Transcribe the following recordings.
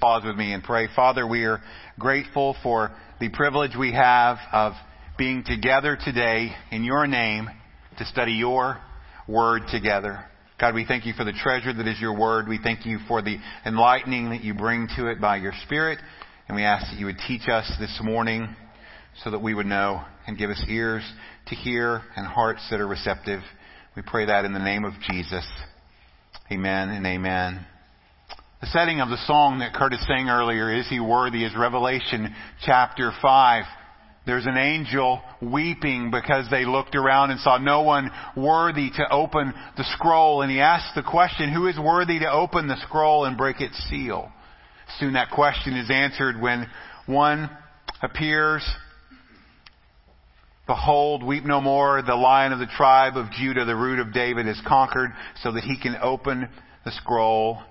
pause with me and pray. Father, we are grateful for the privilege we have of being together today in your name to study your word together. God, we thank you for the treasure that is your word. We thank you for the enlightening that you bring to it by your spirit. And we ask that you would teach us this morning so that we would know and give us ears to hear and hearts that are receptive. We pray that in the name of Jesus. Amen and amen. The setting of the song that Curtis sang earlier, Is He Worthy, is Revelation chapter 5. There's an angel weeping because they looked around and saw no one worthy to open the scroll. And he asked the question, Who is worthy to open the scroll and break its seal? Soon that question is answered when one appears. Behold, weep no more. The lion of the tribe of Judah, the root of David, is conquered so that he can open the scroll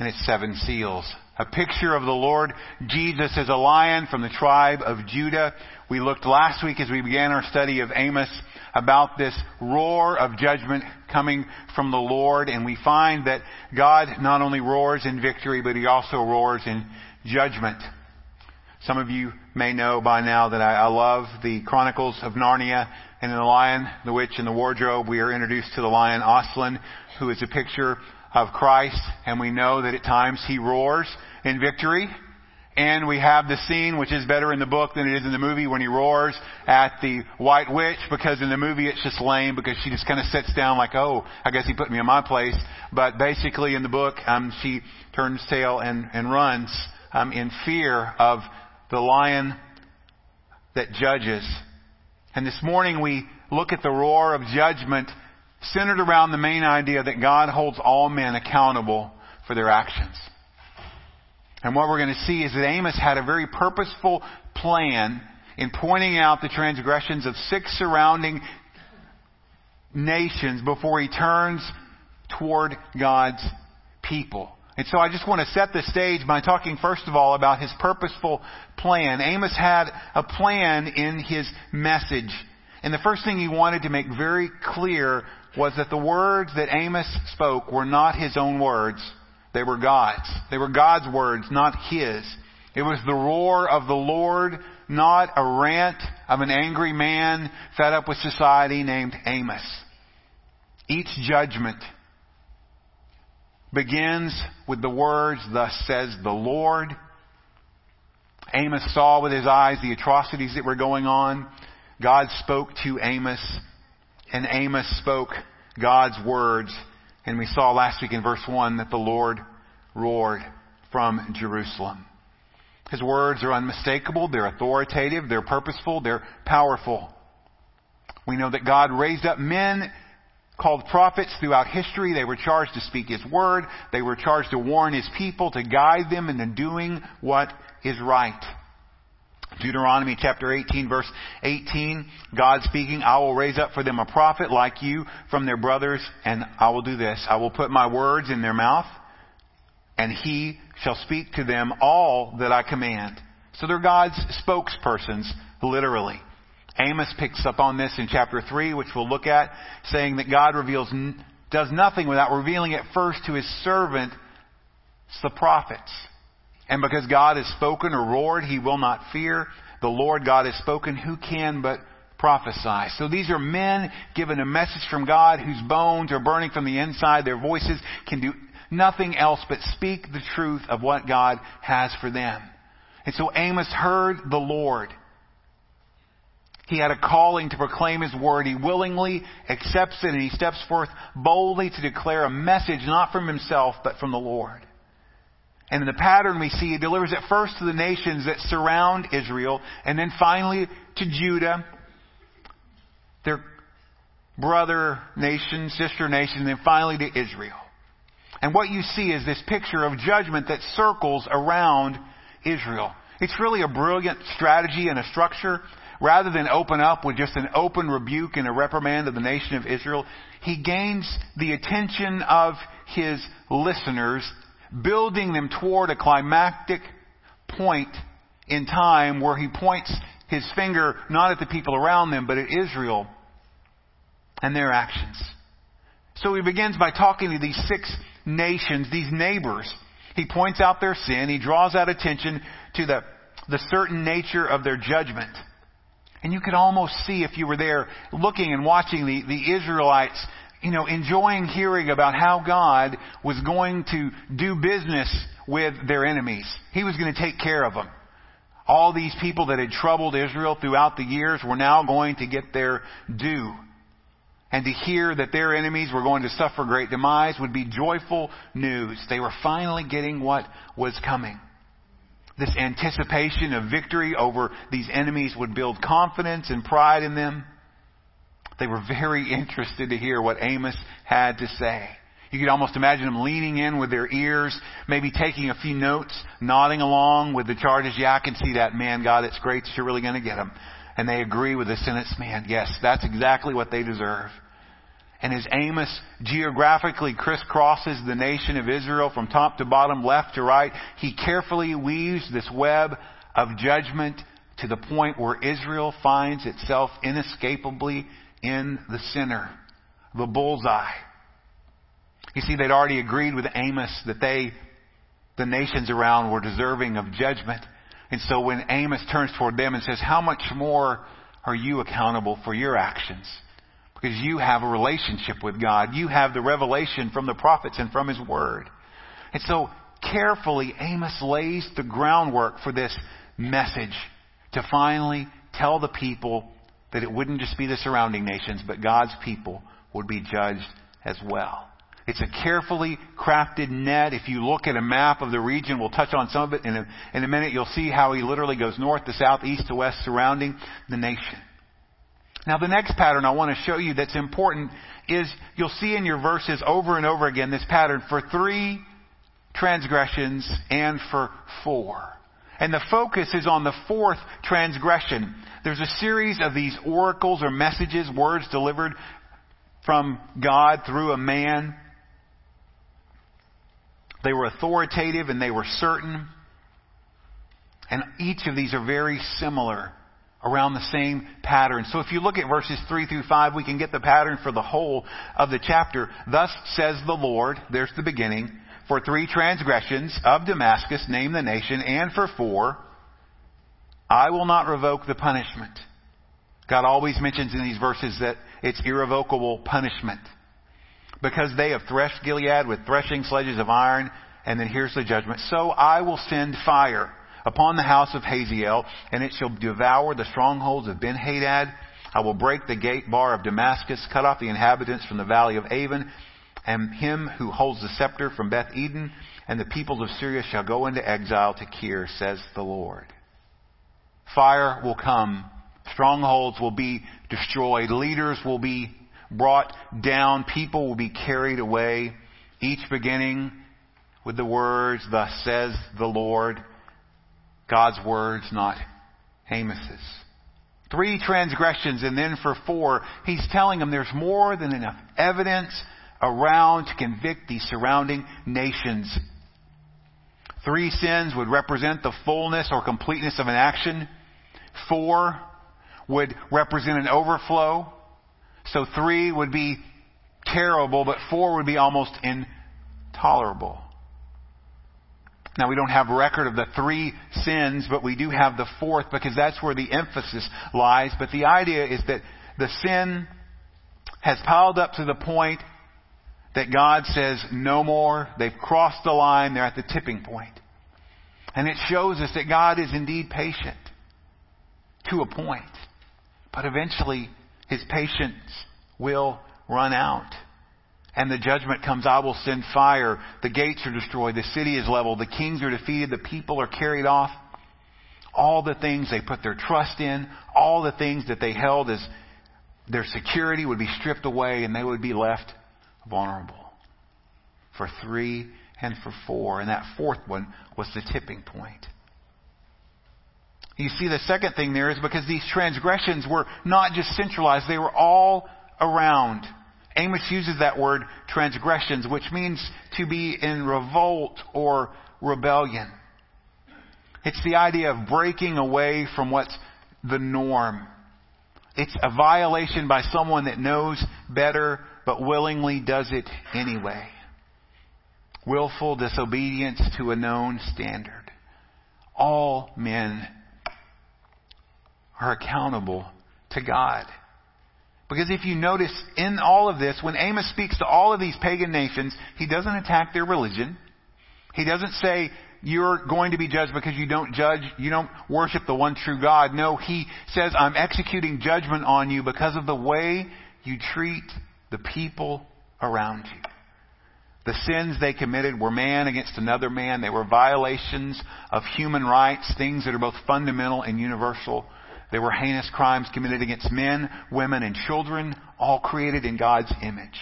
and its seven seals. A picture of the Lord Jesus as a lion from the tribe of Judah. We looked last week as we began our study of Amos about this roar of judgment coming from the Lord, and we find that God not only roars in victory, but He also roars in judgment. Some of you may know by now that I, I love the Chronicles of Narnia, and in The Lion, the Witch, and the Wardrobe, we are introduced to the lion Aslan, who is a picture of Christ, and we know that at times he roars in victory. And we have the scene, which is better in the book than it is in the movie, when he roars at the white witch, because in the movie it's just lame, because she just kind of sits down like, oh, I guess he put me in my place. But basically in the book, um, she turns tail and, and runs um, in fear of the lion that judges. And this morning we look at the roar of judgment centered around the main idea that God holds all men accountable for their actions. And what we're going to see is that Amos had a very purposeful plan in pointing out the transgressions of six surrounding nations before he turns toward God's people. And so I just want to set the stage by talking first of all about his purposeful plan. Amos had a plan in his message. And the first thing he wanted to make very clear was that the words that Amos spoke were not his own words. They were God's. They were God's words, not his. It was the roar of the Lord, not a rant of an angry man fed up with society named Amos. Each judgment begins with the words, thus says the Lord. Amos saw with his eyes the atrocities that were going on. God spoke to Amos and Amos spoke God's words. And we saw last week in verse 1 that the Lord roared from Jerusalem. His words are unmistakable, they're authoritative, they're purposeful, they're powerful. We know that God raised up men called prophets throughout history. They were charged to speak His word. They were charged to warn His people, to guide them into doing what is right. Deuteronomy chapter 18 verse 18, God speaking, I will raise up for them a prophet like you from their brothers, and I will do this. I will put my words in their mouth, and he shall speak to them all that I command. So they're God's spokespersons, literally. Amos picks up on this in chapter 3, which we'll look at, saying that God reveals, does nothing without revealing it first to his servant, the prophets. And because God has spoken or roared, he will not fear. The Lord God has spoken, who can but prophesy? So these are men given a message from God whose bones are burning from the inside. Their voices can do nothing else but speak the truth of what God has for them. And so Amos heard the Lord. He had a calling to proclaim His word. He willingly accepts it and he steps forth boldly to declare a message not from himself but from the Lord. And in the pattern we see, he delivers it first to the nations that surround Israel, and then finally to Judah, their brother nation, sister nation, and then finally to Israel. And what you see is this picture of judgment that circles around Israel. It's really a brilliant strategy and a structure. Rather than open up with just an open rebuke and a reprimand of the nation of Israel, he gains the attention of his listeners building them toward a climactic point in time where he points his finger not at the people around them, but at Israel and their actions. So he begins by talking to these six nations, these neighbors. He points out their sin. He draws out attention to the, the certain nature of their judgment. And you could almost see if you were there looking and watching the, the Israelites, you know, enjoying hearing about how God was going to do business with their enemies. He was going to take care of them. All these people that had troubled Israel throughout the years were now going to get their due. And to hear that their enemies were going to suffer great demise would be joyful news. They were finally getting what was coming this anticipation of victory over these enemies would build confidence and pride in them. They were very interested to hear what Amos had to say. You could almost imagine them leaning in with their ears, maybe taking a few notes, nodding along with the charges. Yeah, I can see that, man. God, it's great that you're really going to get them. And they agree with the sentence, man. Yes, that's exactly what they deserve. And as Amos geographically crisscrosses the nation of Israel from top to bottom, left to right, he carefully weaves this web of judgment to the point where Israel finds itself inescapably in the center, the bullseye. You see, they'd already agreed with Amos that they, the nations around, were deserving of judgment. And so when Amos turns toward them and says, How much more are you accountable for your actions? Because you have a relationship with God. You have the revelation from the prophets and from His Word. And so carefully, Amos lays the groundwork for this message to finally tell the people that it wouldn't just be the surrounding nations, but God's people would be judged as well. It's a carefully crafted net. If you look at a map of the region, we'll touch on some of it in a, in a minute. You'll see how he literally goes north to south, east to west, surrounding the nation. Now, the next pattern I want to show you that's important is you'll see in your verses over and over again this pattern for three transgressions and for four. And the focus is on the fourth transgression. There's a series of these oracles or messages, words delivered from God through a man. They were authoritative and they were certain. And each of these are very similar around the same pattern. So if you look at verses 3 through 5, we can get the pattern for the whole of the chapter. Thus says the Lord, there's the beginning, for three transgressions of Damascus, name the nation, and for four, I will not revoke the punishment. God always mentions in these verses that it's irrevocable punishment. Because they have threshed Gilead with threshing sledges of iron, and then here's the judgment. So I will send fire upon the house of Hazael, and it shall devour the strongholds of Ben-Hadad. I will break the gate bar of Damascus, cut off the inhabitants from the valley of Aven, and him who holds the scepter from Beth Eden, and the peoples of Syria shall go into exile to Kir, says the Lord. Fire will come. Strongholds will be destroyed. Leaders will be brought down. People will be carried away. Each beginning with the words, Thus says the Lord. God's words, not Amos's. Three transgressions, and then for four, he's telling them there's more than enough evidence around to convict the surrounding nations. Three sins would represent the fullness or completeness of an action. Four would represent an overflow. So three would be terrible, but four would be almost intolerable. Now we don't have record of the three sins, but we do have the fourth because that's where the emphasis lies. But the idea is that the sin has piled up to the point that God says no more. They've crossed the line. They're at the tipping point. And it shows us that God is indeed patient to a point. But eventually his patience will run out and the judgment comes, I will send fire. The gates are destroyed. The city is leveled. The kings are defeated. The people are carried off. All the things they put their trust in, all the things that they held as their security would be stripped away and they would be left vulnerable. For three and for four. And that fourth one was the tipping point. You see, the second thing there is because these transgressions were not just centralized, they were all around. Amos uses that word transgressions, which means to be in revolt or rebellion. It's the idea of breaking away from what's the norm. It's a violation by someone that knows better but willingly does it anyway. willful disobedience to a known standard. All men are accountable to God. Because if you notice in all of this, when Amos speaks to all of these pagan nations, he doesn't attack their religion. He doesn't say, you're going to be judged because you don't judge, you don't worship the one true God. No, he says, I'm executing judgment on you because of the way you treat the people around you. The sins they committed were man against another man. They were violations of human rights, things that are both fundamental and universal. They were heinous crimes committed against men, women, and children, all created in God's image.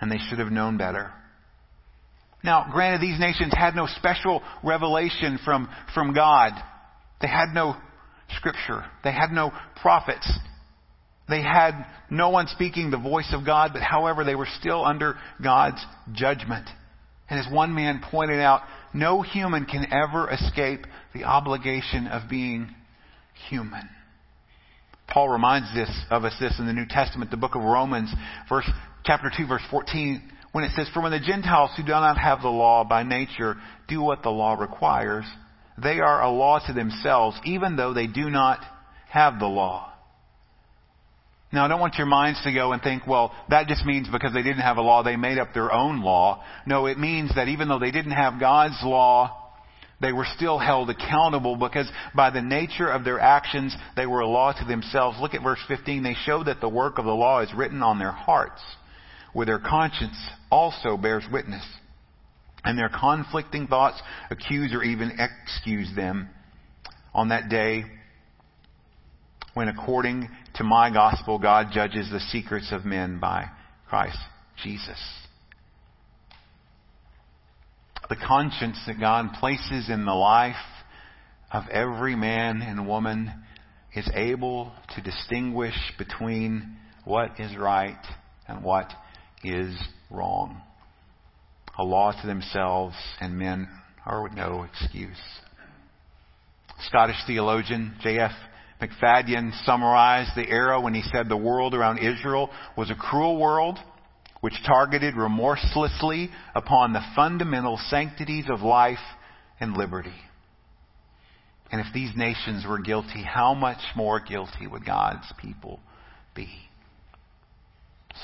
And they should have known better. Now, granted, these nations had no special revelation from, from God. They had no scripture. They had no prophets. They had no one speaking the voice of God, but however, they were still under God's judgment. And as one man pointed out, no human can ever escape the obligation of being human. Paul reminds this of us this in the New Testament, the book of Romans, verse chapter 2 verse 14, when it says, For when the Gentiles who do not have the law by nature do what the law requires, they are a law to themselves, even though they do not have the law. Now, I don't want your minds to go and think, well, that just means because they didn't have a law, they made up their own law. No, it means that even though they didn't have God's law, they were still held accountable because by the nature of their actions, they were a law to themselves. Look at verse 15. They show that the work of the law is written on their hearts, where their conscience also bears witness. And their conflicting thoughts accuse or even excuse them on that day when according to my gospel, God judges the secrets of men by Christ Jesus. The conscience that God places in the life of every man and woman is able to distinguish between what is right and what is wrong. A law to themselves, and men are no excuse. Scottish theologian J.F. McFadyen summarized the era when he said the world around Israel was a cruel world which targeted remorselessly upon the fundamental sanctities of life and liberty. And if these nations were guilty, how much more guilty would God's people be?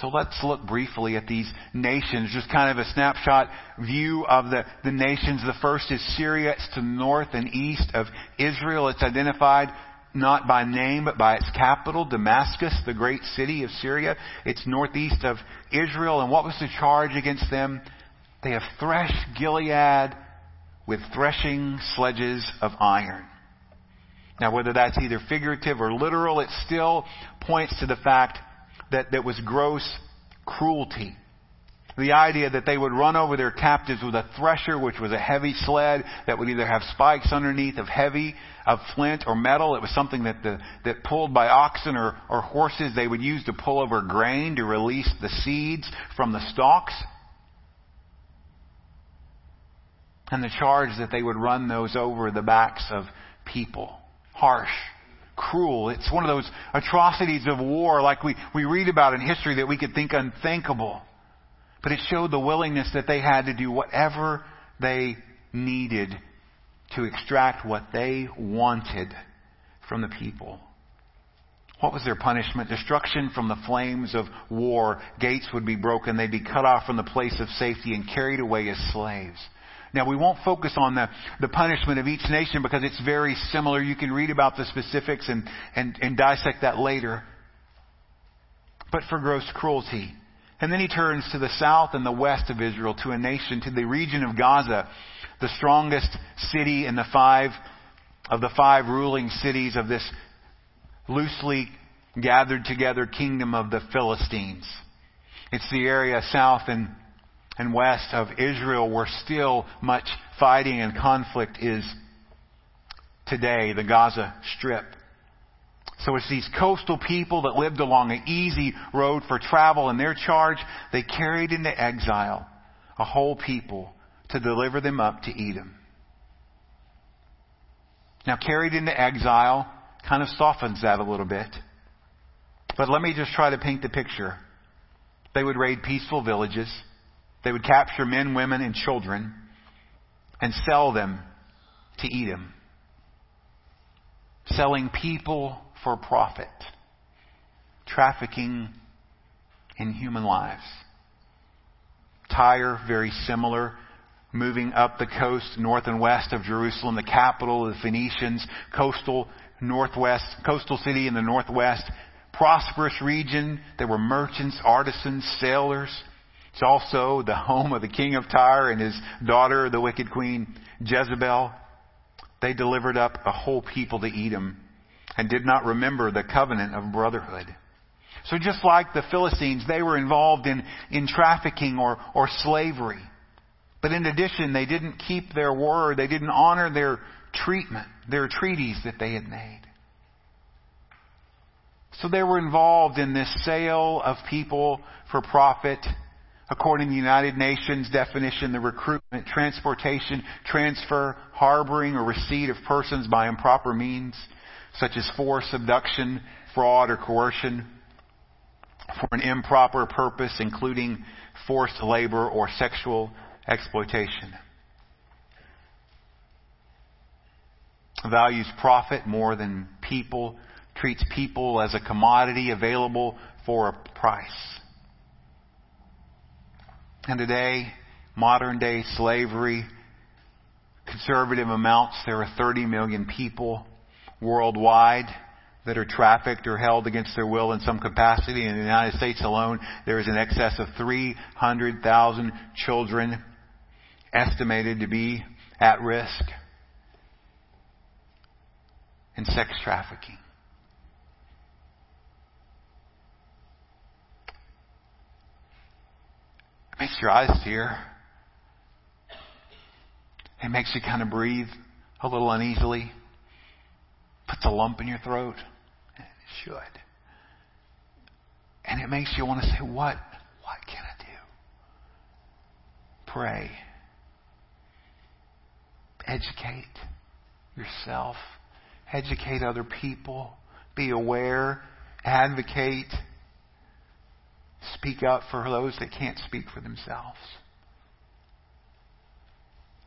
So let's look briefly at these nations, just kind of a snapshot view of the, the nations. The first is Syria. It's to the north and east of Israel. It's identified not by name, but by its capital, Damascus, the great city of Syria. It's northeast of Israel. And what was the charge against them? They have threshed Gilead with threshing sledges of iron. Now, whether that's either figurative or literal, it still points to the fact that there was gross cruelty the idea that they would run over their captives with a thresher, which was a heavy sled that would either have spikes underneath of heavy, of flint or metal. It was something that the, that pulled by oxen or, or horses they would use to pull over grain to release the seeds from the stalks. And the charge that they would run those over the backs of people. Harsh cruel. It's one of those atrocities of war like we, we read about in history that we could think unthinkable. But it showed the willingness that they had to do whatever they needed to extract what they wanted from the people. What was their punishment? Destruction from the flames of war. Gates would be broken. They'd be cut off from the place of safety and carried away as slaves. Now, we won't focus on the, the punishment of each nation because it's very similar. You can read about the specifics and, and, and dissect that later. But for gross cruelty, and then he turns to the south and the west of Israel, to a nation, to the region of Gaza, the strongest city in the five, of the five ruling cities of this loosely gathered together kingdom of the Philistines. It's the area south and, and west of Israel where still much fighting and conflict is today, the Gaza Strip. So it's these coastal people that lived along an easy road for travel and their charge, they carried into exile a whole people to deliver them up to Edom. Now carried into exile kind of softens that a little bit. But let me just try to paint the picture. They would raid peaceful villages. They would capture men, women, and children and sell them to Edom. Selling people for profit. Trafficking in human lives. Tyre, very similar. Moving up the coast, north and west of Jerusalem, the capital of the Phoenicians, coastal northwest, coastal city in the northwest, prosperous region. There were merchants, artisans, sailors. It's also the home of the king of Tyre and his daughter, the wicked queen Jezebel. They delivered up a whole people to Edom and did not remember the covenant of brotherhood. So just like the Philistines, they were involved in, in trafficking or, or slavery. But in addition, they didn't keep their word. They didn't honor their treatment, their treaties that they had made. So they were involved in this sale of people for profit. According to the United Nations definition, the recruitment, transportation, transfer, harboring, or receipt of persons by improper means, such as force, abduction, fraud, or coercion, for an improper purpose, including forced labor or sexual exploitation. Values profit more than people, treats people as a commodity available for a price. And today, modern day slavery, conservative amounts, there are 30 million people worldwide that are trafficked or held against their will in some capacity. In the United States alone, there is an excess of 300,000 children estimated to be at risk in sex trafficking. It makes your eyes tear. It makes you kind of breathe a little uneasily. Puts a lump in your throat. It should. And it makes you want to say, what? What can I do? Pray. Educate yourself. Educate other people. Be aware. Advocate. Speak up for those that can't speak for themselves.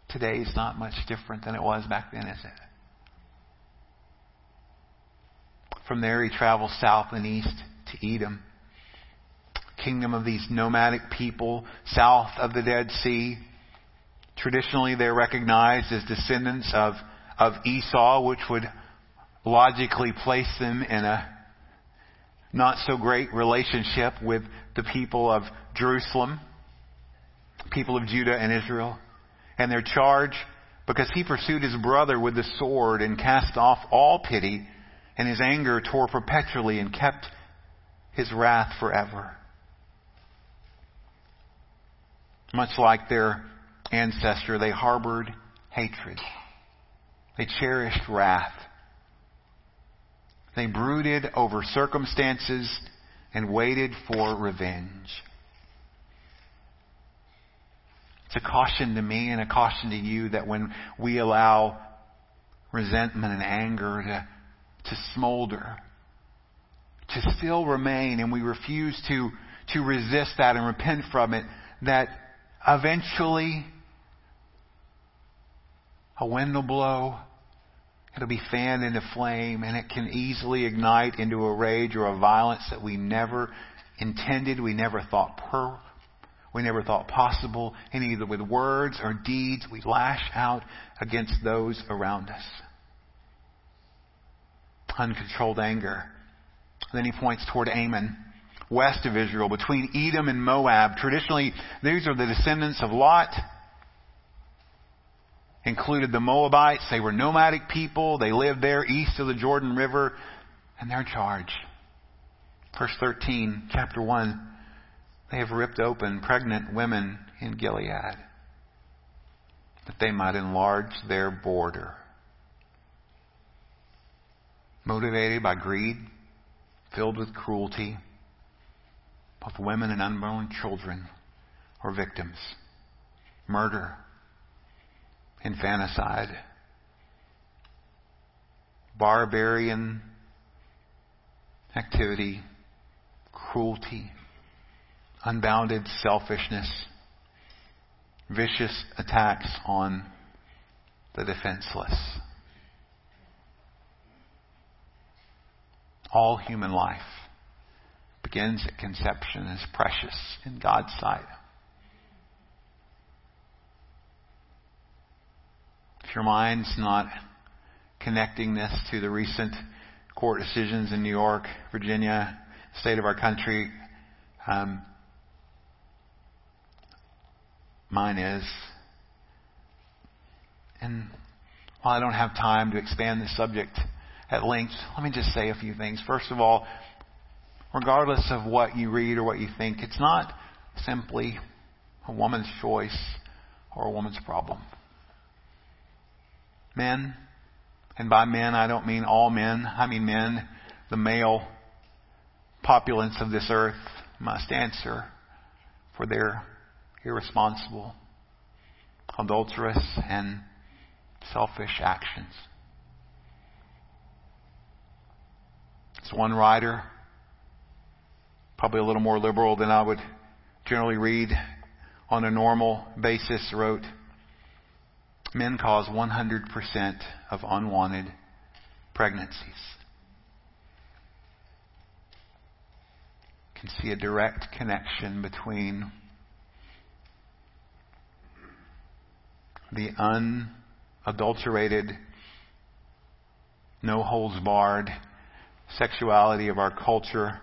Today is not much different than it was back then, is it? From there, he travels south and east to Edom, kingdom of these nomadic people south of the Dead Sea. Traditionally, they're recognized as descendants of, of Esau, which would logically place them in a not so great relationship with the people of Jerusalem, people of Judah and Israel. And their charge, because he pursued his brother with the sword and cast off all pity, and his anger tore perpetually and kept his wrath forever. Much like their ancestor, they harbored hatred. They cherished wrath. They brooded over circumstances and waited for revenge. It's a caution to me and a caution to you that when we allow resentment and anger to to smolder, to still remain, and we refuse to, to resist that and repent from it, that eventually a wind will blow, it'll be fanned into flame, and it can easily ignite into a rage or a violence that we never intended, we never thought per, we never thought possible, and either with words or deeds we lash out against those around us uncontrolled anger. Then he points toward Ammon, west of Israel, between Edom and Moab. Traditionally, these are the descendants of Lot. Included the Moabites. They were nomadic people. They lived there east of the Jordan River, and they're in charge. Verse 13, chapter 1. They have ripped open pregnant women in Gilead that they might enlarge their border motivated by greed, filled with cruelty, both women and unborn children are victims. Murder, infanticide, barbarian activity, cruelty, unbounded selfishness, vicious attacks on the defenseless. All human life begins at conception is precious in God's sight. If your mind's not connecting this to the recent court decisions in New York, Virginia, state of our country, um, mine is. And while I don't have time to expand this subject at length, let me just say a few things. First of all, regardless of what you read or what you think, it's not simply a woman's choice or a woman's problem. Men, and by men I don't mean all men, I mean men, the male populace of this earth must answer for their irresponsible, adulterous, and selfish actions. As one writer, probably a little more liberal than I would generally read on a normal basis, wrote, Men cause 100% of unwanted pregnancies. can see a direct connection between the unadulterated, no holds barred sexuality of our culture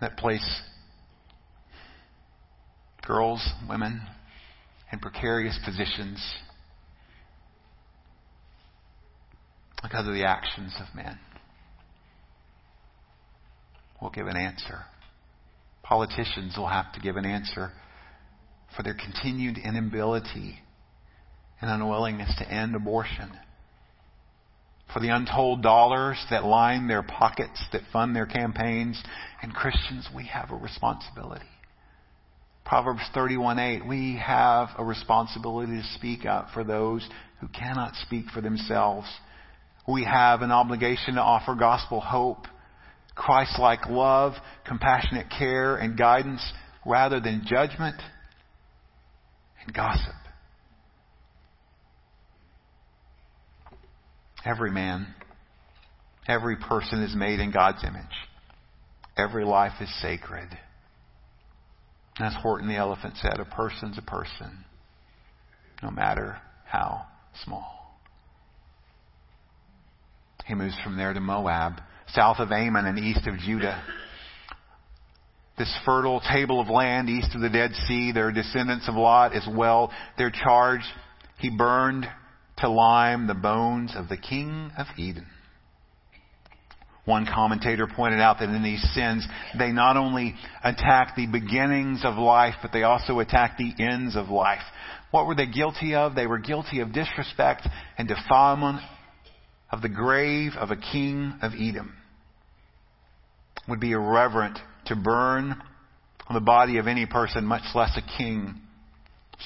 that place girls, women in precarious positions because of the actions of men. We'll give an answer. Politicians will have to give an answer for their continued inability and unwillingness to end abortion. For the untold dollars that line their pockets, that fund their campaigns. And Christians, we have a responsibility. Proverbs 31:8, we have a responsibility to speak up for those who cannot speak for themselves. We have an obligation to offer gospel hope, Christ-like love, compassionate care, and guidance rather than judgment and gossip. Every man, every person is made in God's image. Every life is sacred. As Horton the elephant said, a person's a person, no matter how small. He moves from there to Moab, south of Ammon and east of Judah this fertile table of land east of the Dead Sea. They're descendants of Lot as well. They're charged. He burned to lime the bones of the king of Edom. One commentator pointed out that in these sins, they not only attack the beginnings of life, but they also attack the ends of life. What were they guilty of? They were guilty of disrespect and defilement of the grave of a king of Edom. It would be irreverent to burn the body of any person, much less a king,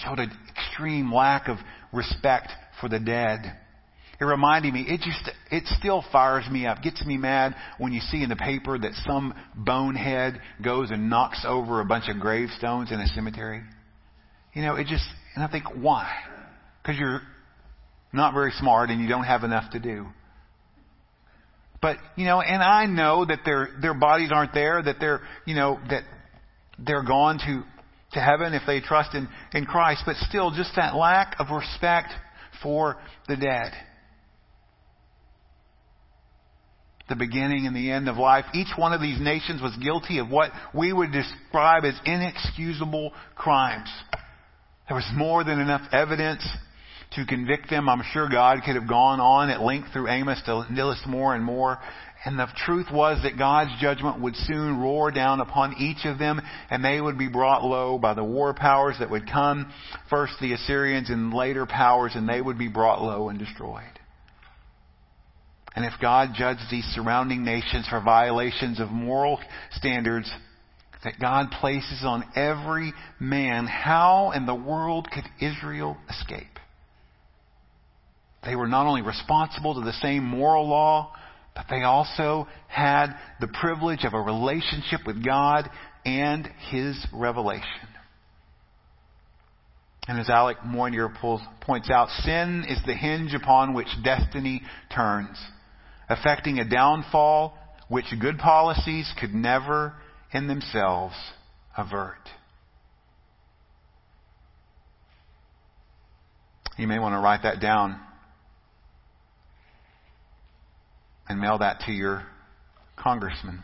showed an extreme lack of respect for the dead. It reminded me, it just, it still fires me up, gets me mad when you see in the paper that some bonehead goes and knocks over a bunch of gravestones in a cemetery. You know, it just, and I think, why? Because you're not very smart and you don't have enough to do. But, you know, and I know that their, their bodies aren't there, that they're, you know, that they're gone to, to heaven if they trust in, in Christ, but still just that lack of respect for the dead. The beginning and the end of life. Each one of these nations was guilty of what we would describe as inexcusable crimes. There was more than enough evidence to convict them. I'm sure God could have gone on at length through Amos to list more and more. And the truth was that God's judgment would soon roar down upon each of them, and they would be brought low by the war powers that would come, first the Assyrians and later powers, and they would be brought low and destroyed. And if God judged these surrounding nations for violations of moral standards that God places on every man, how in the world could Israel escape? They were not only responsible to the same moral law, but they also had the privilege of a relationship with God and His revelation. And as Alec Motyer points out, sin is the hinge upon which destiny turns, affecting a downfall which good policies could never in themselves avert. You may want to write that down and mail that to your congressman.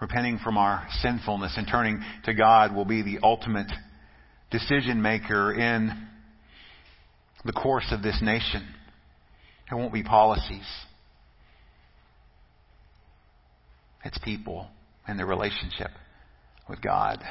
Repenting from our sinfulness and turning to God will be the ultimate decision maker in the course of this nation. It won't be policies. It's people and their relationship with God.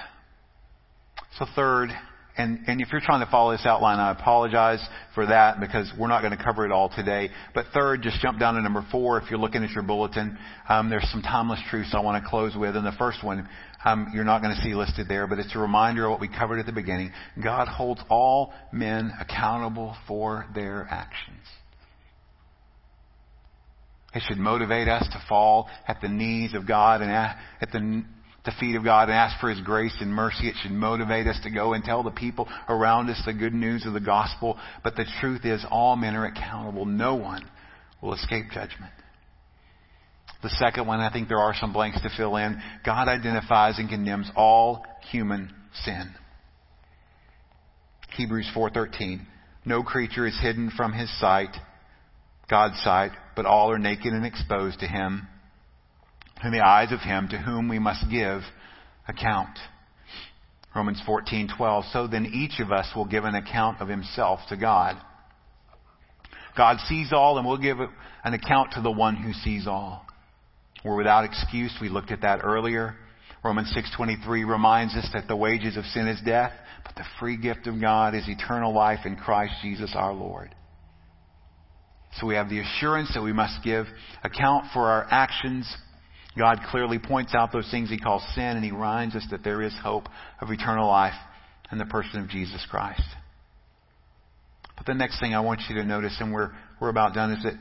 So third, and, and if you're trying to follow this outline, I apologize for that because we're not going to cover it all today. But third, just jump down to number four. If you're looking at your bulletin, um, there's some timeless truths I want to close with. And the first one, um, you're not going to see listed there, but it's a reminder of what we covered at the beginning. God holds all men accountable for their actions. It should motivate us to fall at the knees of God and at the the feet of God and ask for His grace and mercy. It should motivate us to go and tell the people around us the good news of the gospel. But the truth is, all men are accountable. No one will escape judgment. The second one, I think there are some blanks to fill in. God identifies and condemns all human sin. Hebrews 4:13. No creature is hidden from his sight, God's sight, but all are naked and exposed to him in the eyes of him to whom we must give account. Romans 14:12 So then each of us will give an account of himself to God. God sees all and will give an account to the one who sees all. We're without excuse. We looked at that earlier. Romans 6:23 reminds us that the wages of sin is death, but the free gift of God is eternal life in Christ Jesus our Lord. So we have the assurance that we must give account for our actions God clearly points out those things he calls sin, and he reminds us that there is hope of eternal life in the person of Jesus Christ. But the next thing I want you to notice, and we're, we're about done, is that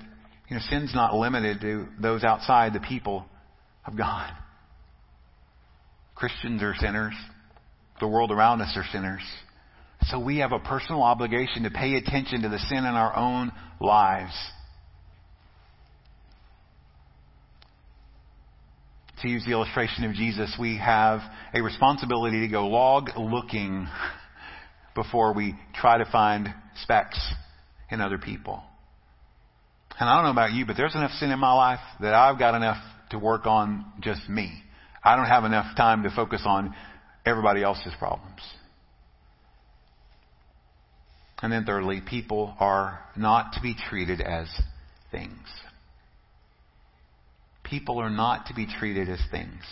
you know, sin's not limited to those outside the people of God. Christians are sinners. The world around us are sinners. So we have a personal obligation to pay attention to the sin in our own lives. To use the illustration of Jesus, we have a responsibility to go log looking before we try to find specks in other people. And I don't know about you, but there's enough sin in my life that I've got enough to work on just me. I don't have enough time to focus on everybody else's problems. And then thirdly, people are not to be treated as things. People are not to be treated as things.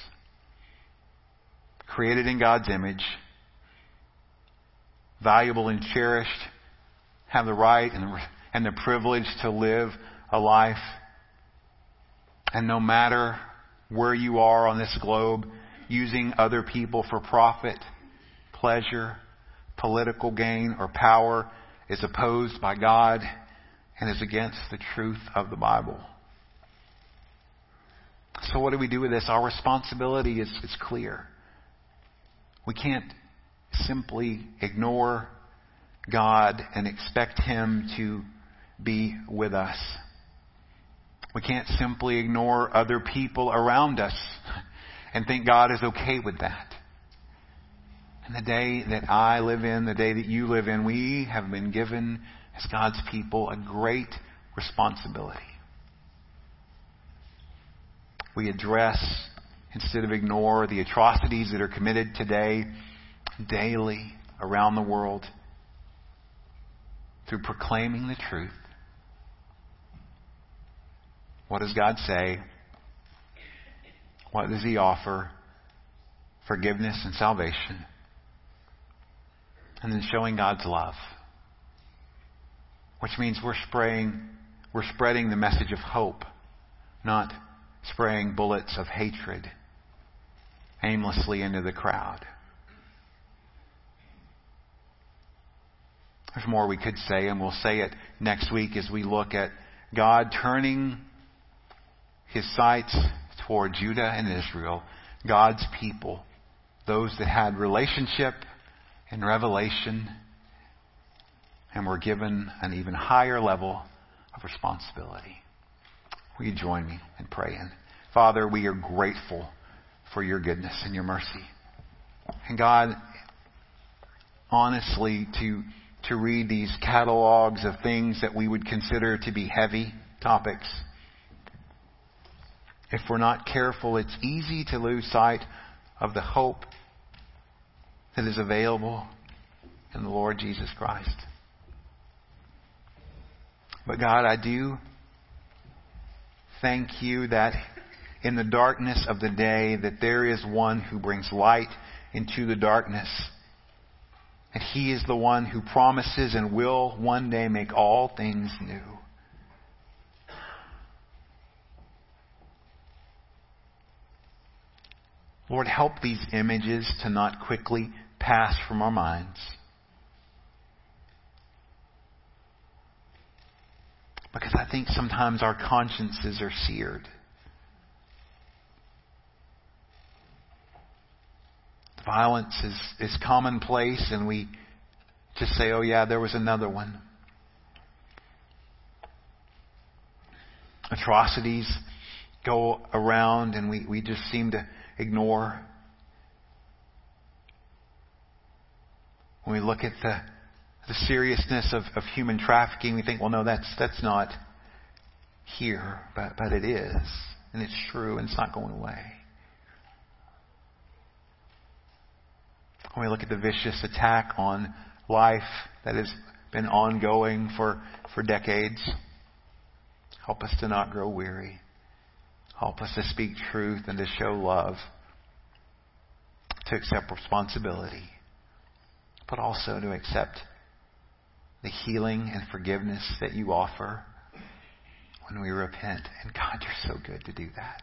Created in God's image, valuable and cherished, have the right and the, and the privilege to live a life. And no matter where you are on this globe, using other people for profit, pleasure, political gain, or power is opposed by God and is against the truth of the Bible. So what do we do with this? Our responsibility is, is clear. We can't simply ignore God and expect Him to be with us. We can't simply ignore other people around us and think God is okay with that. And the day that I live in, the day that you live in, we have been given as God's people a great responsibility we address instead of ignore the atrocities that are committed today, daily, around the world, through proclaiming the truth. What does God say? What does He offer? Forgiveness and salvation. And then showing God's love. Which means we're spraying, we're spreading the message of hope, not spraying bullets of hatred aimlessly into the crowd. There's more we could say, and we'll say it next week as we look at God turning his sights toward Judah and Israel, God's people, those that had relationship and revelation and were given an even higher level of responsibility. Will you join me in praying? Father, we are grateful for your goodness and your mercy. And God, honestly, to, to read these catalogs of things that we would consider to be heavy topics, if we're not careful, it's easy to lose sight of the hope that is available in the Lord Jesus Christ. But God, I do thank you that in the darkness of the day that there is one who brings light into the darkness. And he is the one who promises and will one day make all things new. Lord, help these images to not quickly pass from our minds. Because I think sometimes our consciences are seared. Violence is, is commonplace, and we just say, oh, yeah, there was another one. Atrocities go around, and we, we just seem to ignore. When we look at the, the seriousness of, of human trafficking, we think, well, no, that's, that's not here, but, but it is. And it's true, and it's not going away. When we look at the vicious attack on life that has been ongoing for, for decades, help us to not grow weary. Help us to speak truth and to show love, to accept responsibility, but also to accept the healing and forgiveness that you offer when we repent. And God, you're so good to do that.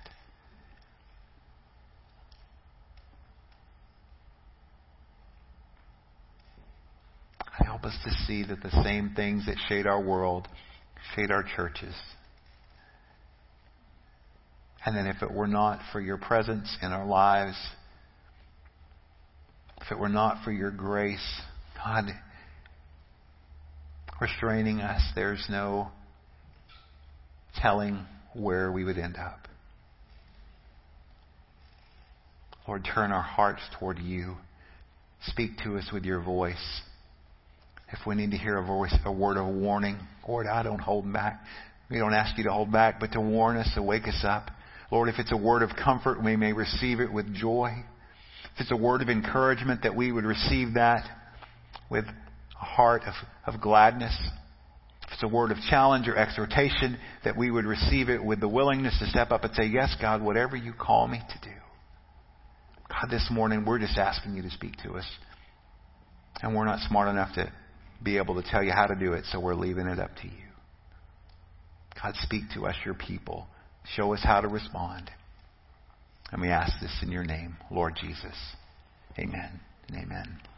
Help us to see that the same things that shade our world shade our churches. And then if it were not for your presence in our lives, if it were not for your grace, God, restraining us, there's no telling where we would end up. Lord, turn our hearts toward you. Speak to us with your voice. If we need to hear a voice, a word of warning, Lord, I don't hold back. We don't ask you to hold back, but to warn us, to wake us up. Lord, if it's a word of comfort, we may receive it with joy. If it's a word of encouragement, that we would receive that with heart of, of gladness. If it's a word of challenge or exhortation, that we would receive it with the willingness to step up and say, Yes, God, whatever you call me to do. God, this morning we're just asking you to speak to us. And we're not smart enough to be able to tell you how to do it, so we're leaving it up to you. God, speak to us, your people. Show us how to respond. And we ask this in your name, Lord Jesus. Amen and amen.